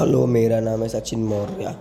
Hello मेरा नाम है सचिन मौर्य।